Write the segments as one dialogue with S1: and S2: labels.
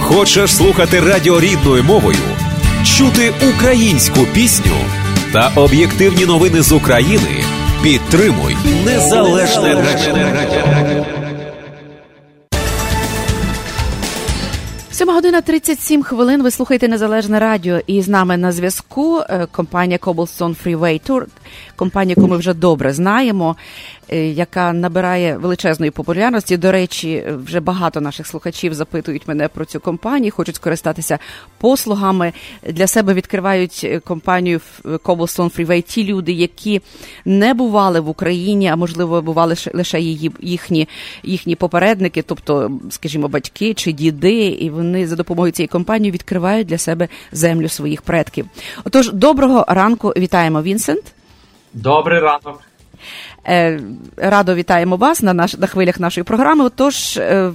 S1: Хочеш слухати радіо рідною мовою, чути українську пісню та об'єктивні новини з України. Підтримуй незалежне радіо.
S2: 7 година 37 хвилин. Ви слухаєте незалежне радіо, і з нами на зв'язку е, компанія Cobblestone Freeway Tour, компанія, яку ми вже добре знаємо. Е, яка набирає величезної популярності. До речі, вже багато наших слухачів запитують мене про цю компанію, хочуть скористатися послугами. Для себе відкривають е, компанію Cobblestone Freeway ті люди, які не бували в Україні, а можливо бували лише її їхні їхні попередники, тобто, скажімо, батьки чи діди, і вони за допомогою цієї компанії відкривають для себе землю своїх предків. Отож, доброго ранку, вітаємо, Вінсент.
S3: Добрий ранок.
S2: Е, радо вітаємо вас на наш на хвилях нашої програми. Отож, е,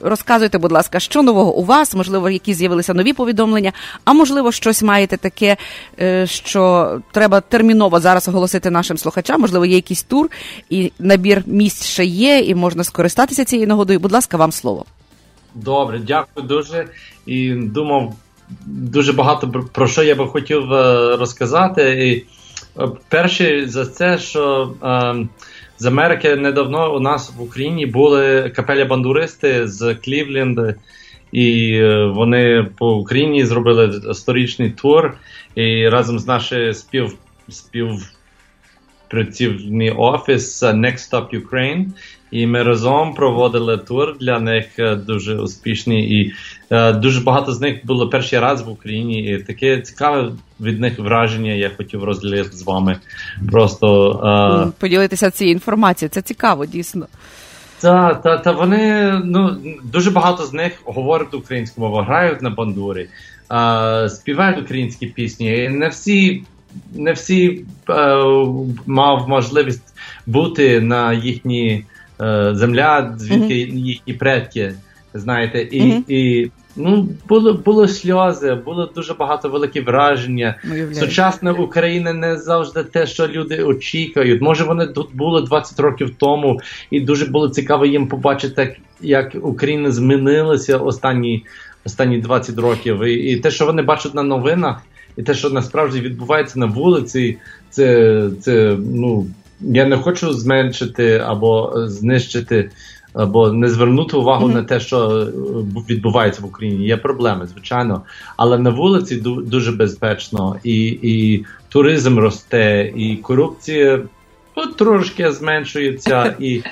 S2: розказуйте, будь ласка, що нового у вас, можливо, які з'явилися нові повідомлення, а можливо, щось маєте таке, е, що треба терміново зараз оголосити нашим слухачам. Можливо, є якийсь тур, і набір місць ще є, і можна скористатися цією нагодою. Будь ласка, вам слово.
S3: Добре, дякую дуже. І думав дуже багато про що я би хотів розказати. І перше за це, що е, з Америки недавно у нас в Україні були капелі-бандуристи з Клівленда, і е, вони по Україні зробили сторічний тур. І разом з нашим спів спів працівний офіс Next Stop Ukraine. І ми разом проводили тур для них е, дуже успішний. І е, дуже багато з них було перший раз в Україні. І таке цікаве від них враження. Я хотів розділити з вами. Просто
S2: е... поділитися цією інформацією. Це цікаво, дійсно.
S3: Та, та, та вони ну дуже багато з них говорять українську мову, грають на бандурі, е, співають українські пісні. І Не всі не всі е, мав можливість бути на їхній е, земля, звідки mm-hmm. їхні предки, знаєте, і mm-hmm. і ну було було сльози, було дуже багато великих враження. Сучасна Україна не завжди те, що люди очікують. Може, вони тут були 20 років тому, і дуже було цікаво їм побачити, як Україна змінилася останні останні 20 років. І, і те, що вони бачать на новинах. І те, що насправді відбувається на вулиці, це це ну я не хочу зменшити або знищити, або не звернути увагу mm-hmm. на те, що е, відбувається в Україні. Є проблеми, звичайно, але на вулиці дуже безпечно, і і туризм росте, і корупція ну, трошки зменшується, і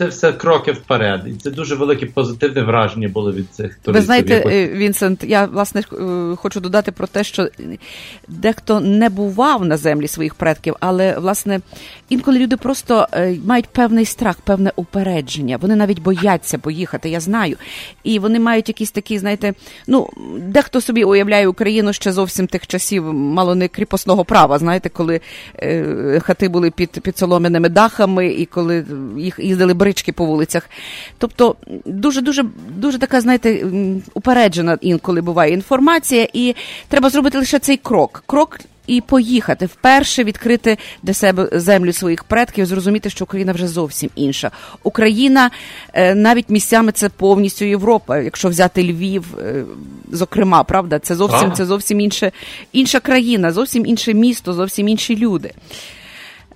S3: це все кроки вперед, і це дуже велике позитивне враження було від цих туристів.
S2: Ви знаєте, е, Вінсент, я власне е, хочу додати про те, що дехто не бував на землі своїх предків, але власне інколи люди просто е, мають певний страх, певне упередження. Вони навіть бояться поїхати, я знаю. І вони мають якісь такі, знаєте, ну дехто собі уявляє Україну ще зовсім тих часів, мало не кріпосного права. Знаєте, коли е, хати були під під солом'яними дахами, і коли їх їздили брички по вулицях. Тобто дуже дуже дуже така, знаєте, упереджена інколи буває інформація, і треба зробити лише цей крок. Крок і поїхати вперше відкрити для себе землю своїх предків, зрозуміти, що Україна вже зовсім інша. Україна е, навіть місцями це повністю Європа. Якщо взяти Львів, е, зокрема, правда, це зовсім це зовсім інше, інша країна, зовсім інше місто, зовсім інші люди.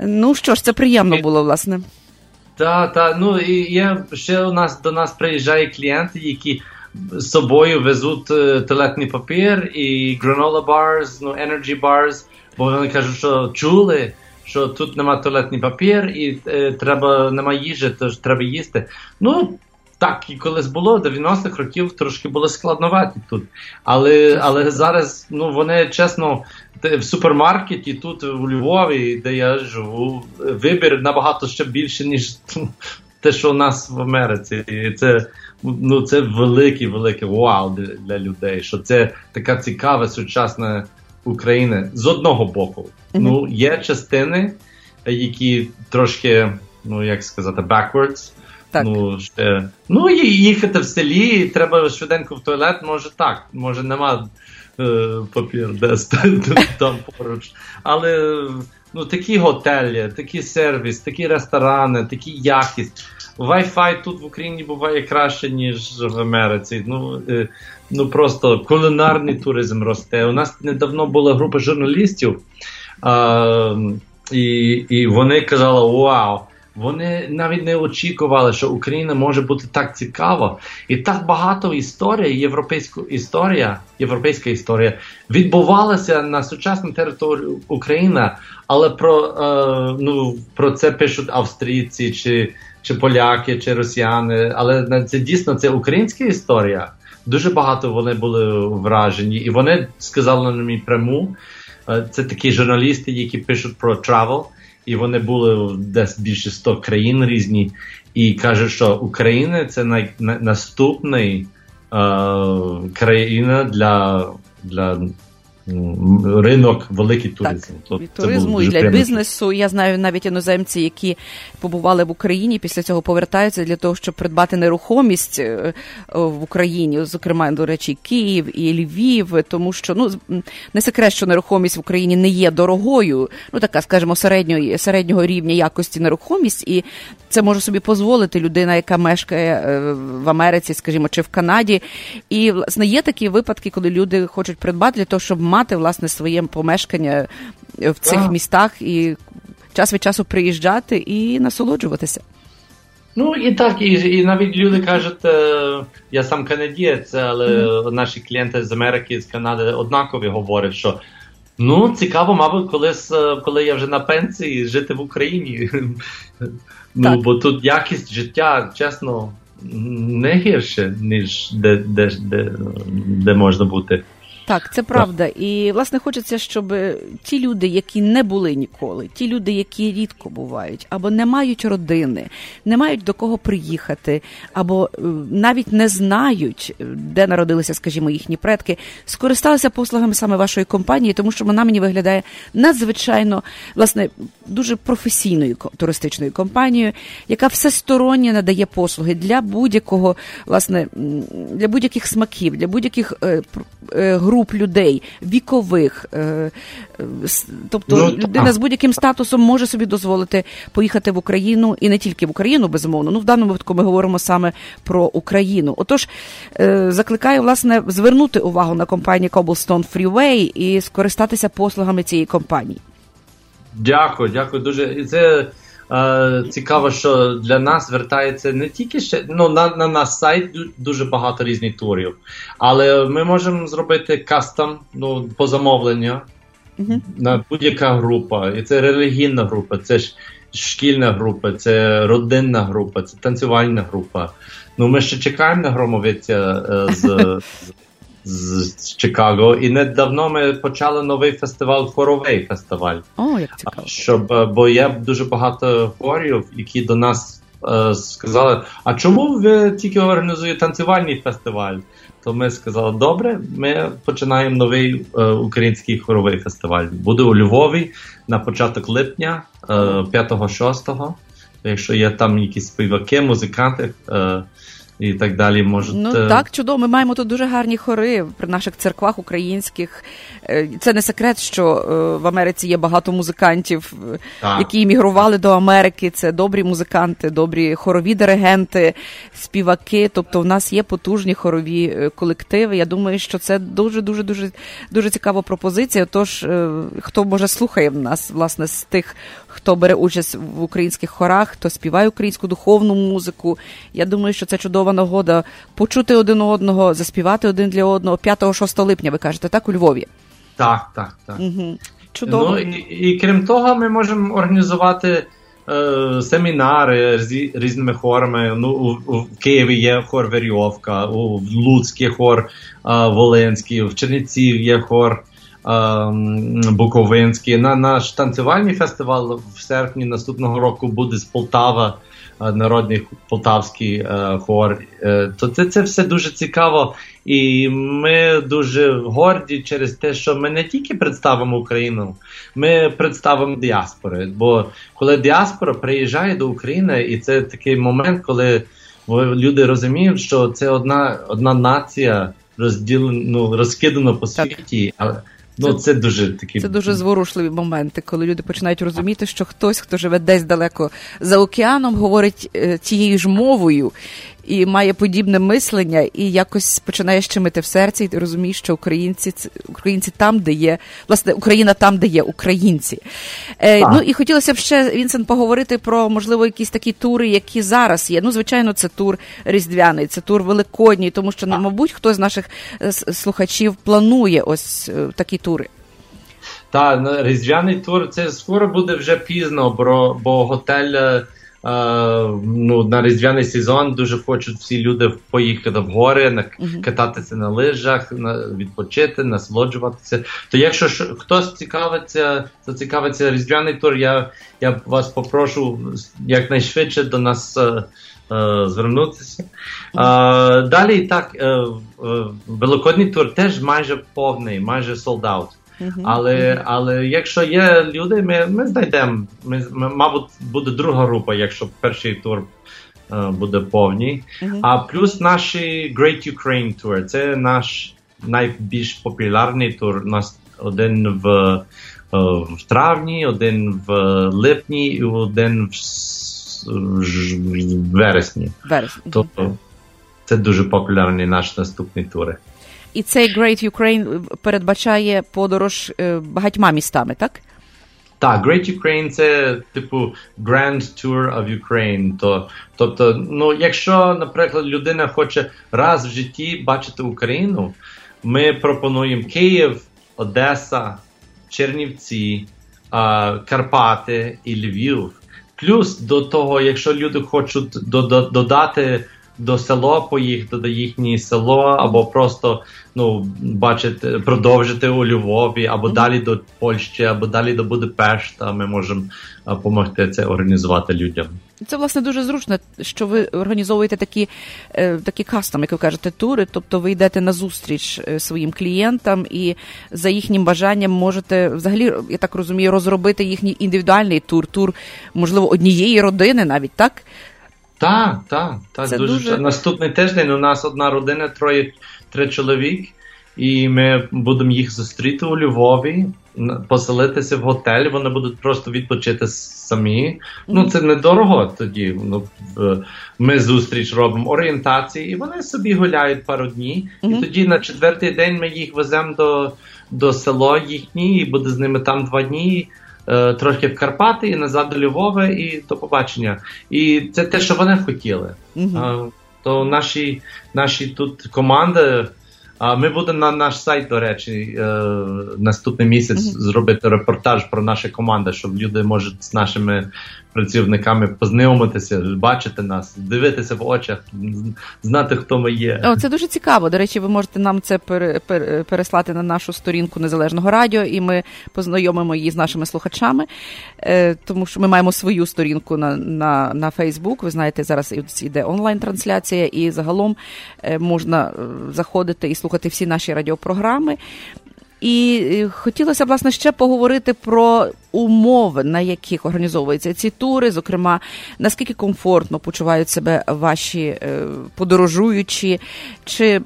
S2: Ну що ж, це приємно було, власне.
S3: Так, та, Ну і є ще у нас до нас приїжджають клієнти, які з собою везуть е, туалетний папір і granola bars, ну energy bars, бо вони кажуть, що чули, що тут нема туалетний папір і е, треба нема їжі, тож треба їсти. Ну так і колись було 90-х років трошки було складновато тут. Але але зараз ну вони чесно в супермаркеті тут у Львові, де я живу, вибір набагато ще більше, ніж те, що у нас в Америці. І це ну це великий, великий вау для, для людей. Що це така цікава сучасна Україна з одного боку. Ну, є частини, які трошки, ну як сказати, backwards. Так. Ну, ще, ну їхати в селі, треба швиденько в туалет, може так, може нема е, папір десь там поруч. Але ну, такі готелі, такий сервіс, такі ресторани, такі якість. Wi-Fi тут в Україні буває краще, ніж в Америці. Ну, е, ну просто кулінарний туризм росте. У нас недавно була група журналістів, а, і, і вони казали: Вау! Вони навіть не очікували, що Україна може бути так цікава, і так багато історії, європейська історія, європейська історія відбувалася на сучасній території України, але про е, ну про це пишуть австрійці, чи чи поляки, чи росіяни. Але це дійсно це українська історія. Дуже багато вони були вражені, і вони сказали на мені пряму. Е, це такі журналісти, які пишуть про travel, і вони були десь більше 100 країн різні, і кажуть, що Україна це най, на, наступний е, країна для, для ринок великий туризм.
S2: Так, від туризму і для приємно. бізнесу. Я знаю навіть іноземці, які побували в Україні, після цього повертаються для того, щоб придбати нерухомість е, в Україні, зокрема, до речі, Київ і Львів, тому що ну не секрет, що нерухомість в Україні не є дорогою, ну така, скажімо, середньої середнього рівня якості нерухомість, і це може собі дозволити людина, яка мешкає е, в Америці, скажімо, чи в Канаді. І власне є такі випадки, коли люди хочуть придбати для того, щоб мати власне своє помешкання в цих а. містах і час від часу приїжджати і насолоджуватися.
S3: Ну і так, і і навіть люди кажуть, е, я сам канадієць, але mm-hmm. наші клієнти з Америки, з Канади однакові говорять, що ну цікаво, мабуть, колись, е, коли я вже на пенсії, жити в Україні. Ну, бо тут якість життя, чесно, не гірше, ніж де, де, де, де можна бути.
S2: Так, це правда. І власне хочеться, щоб ті люди, які не були ніколи, ті люди, які рідко бувають, або не мають родини, не мають до кого приїхати, або е, навіть не знають, де народилися, скажімо, їхні предки, скористалися послугами саме вашої компанії, тому що вона мені виглядає надзвичайно власне дуже професійною туристичною компанією, яка всесторонньо надає послуги для будь-якого, власне, для будь-яких смаків, для будь-яких е, е, груп груп людей, вікових. Е, е, тобто ну, людина з будь-яким статусом може собі дозволити поїхати в Україну і не тільки в Україну, безумовно. Ну в даному випадку ми говоримо саме про Україну. Отож, е, закликаю власне звернути увагу на компанію Cobblestone Freeway і скористатися послугами цієї компанії.
S3: Дякую, дякую дуже. Це Е, цікаво, що для нас звертається не тільки ще ну на на наш сайт дуже багато різних турів, але ми можемо зробити кастом ну, по замовленню на будь-яка група. І це релігійна група, це ж шкільна група, це родинна група, це танцювальна група. Ну ми ще чекаємо на громовиця е, з. з Чикаго, і недавно ми почали новий фестиваль, хоровий фестиваль.
S2: О, як цікаво.
S3: Щоб, е, Бо є дуже багато хорів, які до нас е, сказали: а чому ви тільки організуєте танцювальний фестиваль? То ми сказали, добре, ми починаємо новий е, український хоровий фестиваль. Буде у Львові на початок липня, е, 5-6. Якщо є там якісь співаки, музиканти. Е, і так далі. Можуть...
S2: Ну так, чудово. Ми маємо тут дуже гарні хори при наших церквах українських. Е, це не секрет, що е, в Америці є багато музикантів, е, так. які іммігрували до Америки. Це добрі музиканти, добрі хорові диригенти, співаки. Тобто, в нас є потужні хорові колективи. Я думаю, що це дуже дуже дуже дуже цікава пропозиція. Тож хто може слухає в нас, власне, з тих, хто бере участь в українських хорах, хто співає українську духовну музику. Я думаю, що це чудова нагода почути один одного, заспівати один для одного 5-6 липня. Ви кажете, так у Львові?
S3: Так, так, так.
S2: Угу. Чудово.
S3: Ну, і, і крім того, ми можемо організувати. Е, семінари з різними хорами. Ну, у, у Києві є хор Верйовка, у Луцький хор е, Волинський, в Чернівців є хор Буковинський. На наш танцювальний фестиваль в серпні наступного року буде з Полтава, е, народний полтавський е, хор. Е, то це, це все дуже цікаво, і ми дуже горді через те, що ми не тільки представимо Україну, ми представимо діаспори. Бо коли діаспора приїжджає до України, і це такий момент, коли люди розуміють, що це одна одна нація розділена, ну, розкидана по світі. але Ну, це, це дуже такі
S2: це дуже зворушливі моменти, коли люди починають розуміти, що хтось, хто живе десь далеко за океаном, говорить е, тією ж мовою і має подібне мислення, і якось починає щемити в серці, і ти розумієш, що українці українці там, де є власне Україна там, де є українці. Е, Ну і хотілося б ще Вінсент поговорити про можливо якісь такі тури, які зараз є. Ну, звичайно, це тур різдвяний, це тур великодній, тому що ну, мабуть, хтось з наших е, слухачів планує ось е, такі тури.
S3: Та різдвяний тур це скоро буде вже пізно, бо, бо готель е, ну, на різдвяний сезон дуже хочуть всі люди поїхати в гори, на, кататися на лижах, на, відпочити, насолоджуватися. То якщо ж, хтось цікавиться, зацікавиться різдвяний тур, я я вас попрошу якнайшвидше до нас. Е, е Звернутися. Далі так, е, Великодній тур теж майже повний, майже солдат. Але але якщо є люди, ми ми знайдемо. Ми, ми, Мабуть, буде друга група, якщо перший тур uh, буде повний. А плюс наші Great Ukraine Tour. Це наш найбільш популярний тур. У нас один в uh, в травні, один в липні і один в, в вересні.
S2: Вересні.
S3: Тобто це дуже популярний наш наступний тур.
S2: І цей Great Ukraine передбачає подорож багатьма містами, так?
S3: Так, Great Ukraine це типу Grand Tour of Ukraine. То, Тобто, ну, якщо, наприклад, людина хоче раз в житті бачити Україну, ми пропонуємо Київ, Одеса, Чернівці, Карпати і Львів. Плюс до того, якщо люди хочуть додати до село поїхати до їхнє село, або просто ну бачити, продовжити у Львові, або далі до Польщі, або далі до Будапешта. Ми можемо допомогти це організувати людям.
S2: Це власне дуже зручно, що ви організовуєте такі е, такі кастом, як ви кажете, тури. Тобто ви йдете на зустріч е, своїм клієнтам і за їхнім бажанням можете взагалі, я так розумію, розробити їхній індивідуальний тур, тур можливо однієї родини, навіть так.
S3: Так, так, так. Дуже, дуже наступний тиждень у нас одна родина, троє три чоловік, і ми будемо їх зустріти у Львові, поселитися в готель. Вони будуть просто відпочити самі. Mm-hmm. Ну це недорого тоді. Ну ми зустріч робимо орієнтації, і вони собі гуляють пару днів. Mm-hmm. І тоді на четвертий день ми їх веземо до, до село їхні, і буде з ними там два дні. Е, трохи в Карпати і назад до Львова, і до побачення. І це те, що вони хотіли. Uh-huh. То наші наші тут команди. А ми будемо на наш сайт, до речі, е, наступний місяць uh-huh. зробити репортаж про нашу команду, щоб люди можуть з нашими працівниками познайомитися, бачити нас, дивитися в очах, знати, хто ми є.
S2: О, Це дуже цікаво. До речі, ви можете нам це переслати на нашу сторінку незалежного радіо, і ми познайомимо її з нашими слухачами, е, тому що ми маємо свою сторінку на на, на Фейсбук. Ви знаєте, зараз йде онлайн-трансляція, і загалом е, можна е, заходити і слухати всі наші радіопрограми. І е, хотілося власне ще поговорити про умови, на яких організовуються ці тури, зокрема, наскільки комфортно почувають себе ваші е, подорожуючі, чи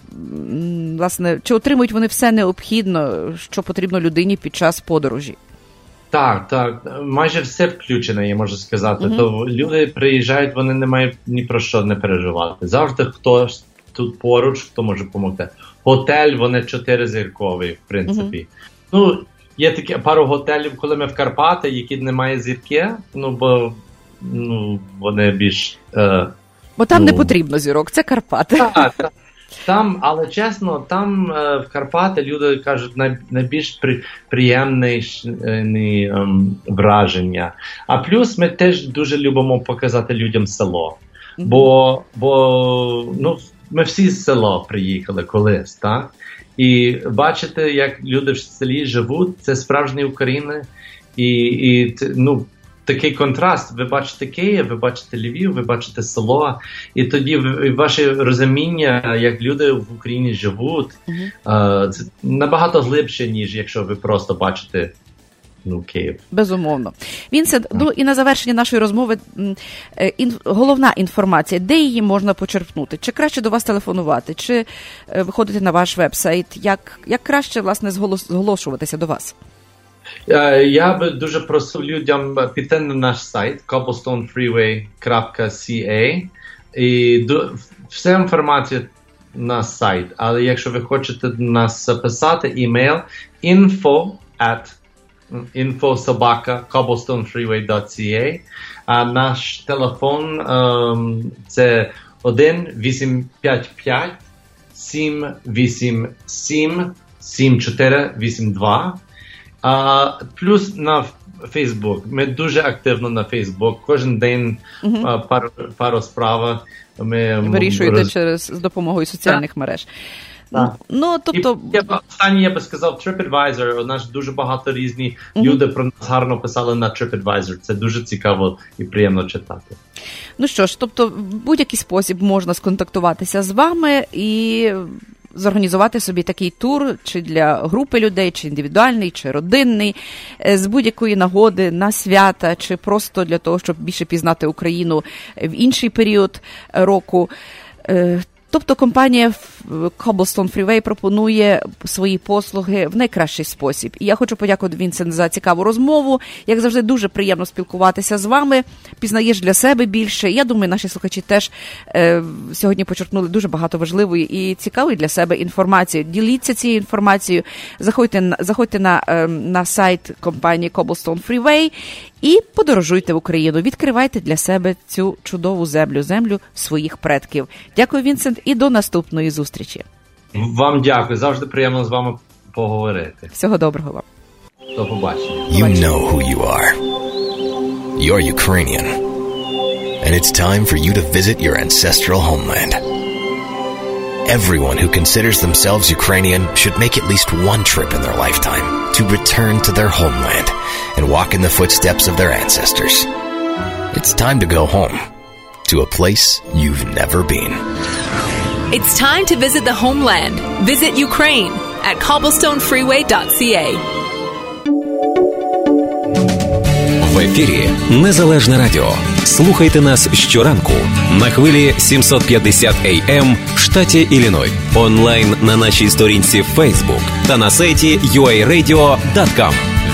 S2: власне чи отримують вони все необхідно, що потрібно людині під час подорожі.
S3: Так, так, майже все включено, я можу сказати. Uh-huh. То люди приїжджають, вони не мають ні про що не переживати. Завжди хтось тут поруч, хто може допомогти. Готель, вони чотиризіркові, в принципі. Mm-hmm. Ну, Є таке пару готелів, коли ми в Карпати, які не мають зірки, ну бо ну, вони більш. Е,
S2: Бо там ну, не потрібно зірок, це Карпати.
S3: Так, так. Там, але чесно, там е, в Карпати люди кажуть най, найбільш при, приємне е, ем, враження. А плюс ми теж дуже любимо показати людям село. Бо бо ну, ми всі з села приїхали колись, так? І бачите, як люди в селі живуть, це справжні України. І і ну, такий контраст. Ви бачите Київ, ви бачите Львів, ви бачите село, і тоді ваше розуміння, як люди в Україні живуть, uh-huh. це набагато глибше, ніж якщо ви просто бачите ну, Київ.
S2: Безумовно. Вінсент, ну і на завершення нашої розмови е, ін, головна інформація, де її можна почерпнути? Чи краще до вас телефонувати, чи е, виходити на ваш веб-сайт? Як, як краще власне зголошуватися до вас?
S3: Е, я би дуже просив людям піти на наш сайт cobblestonefreeway.ca і вся інформація на сайт. Але якщо ви хочете нас записати, імейл info at info cobblestonefreeway.ca А наш телефон um, це 1 855 787 7482 а, Плюс на Фейсбук. Ми дуже активно на Фейсбук. Кожен день uh-huh. пару пару справ ми
S2: вирішуєте роз... через з допомогою соціальних yeah. мереж.
S3: Так. Ну, тобто... І, я, останнє я би сказав, TripAdvisor, у нас дуже багато різні mm-hmm. люди про нас гарно писали на TripAdvisor. Це дуже цікаво і приємно читати.
S2: Ну що ж, тобто, в будь-який спосіб можна сконтактуватися з вами і зорганізувати собі такий тур, чи для групи людей, чи індивідуальний, чи родинний, е, з будь-якої нагоди на свята, чи просто для того, щоб більше пізнати Україну в інший період року. Тобто компанія Cobblestone Freeway пропонує свої послуги в найкращий спосіб. І я хочу подякувати Вінсен за цікаву розмову. Як завжди, дуже приємно спілкуватися з вами. Пізнаєш для себе більше. Я думаю, наші слухачі теж е, сьогодні почерпнули дуже багато важливої і цікавої для себе інформації. Діліться цією інформацією. Заходьте заходьте на, е, на сайт компанії Cobblestone Freeway і подорожуйте в Україну. Відкривайте для себе цю чудову землю, землю своїх предків. Дякую, Вінсент, і до наступної зустрічі.
S3: Вам дякую. Завжди приємно з вами поговорити.
S2: Всього доброго вам.
S3: До побачення.
S1: You know who you are. You're Ukrainian. And it's time for you to visit your ancestral homeland. Everyone who considers themselves Ukrainian should make at least one trip in their lifetime to return to their homeland and walk in the footsteps of their ancestors. It's time to go home to a place you've never been.
S4: It's time to visit the homeland. Visit Ukraine at cobblestonefreeway.ca.
S1: В ефірі Незалежне Радіо. Слухайте нас щоранку на хвилі 750 AM в штаті Ілліной, онлайн на нашій сторінці Facebook та на сайті uaradio.com.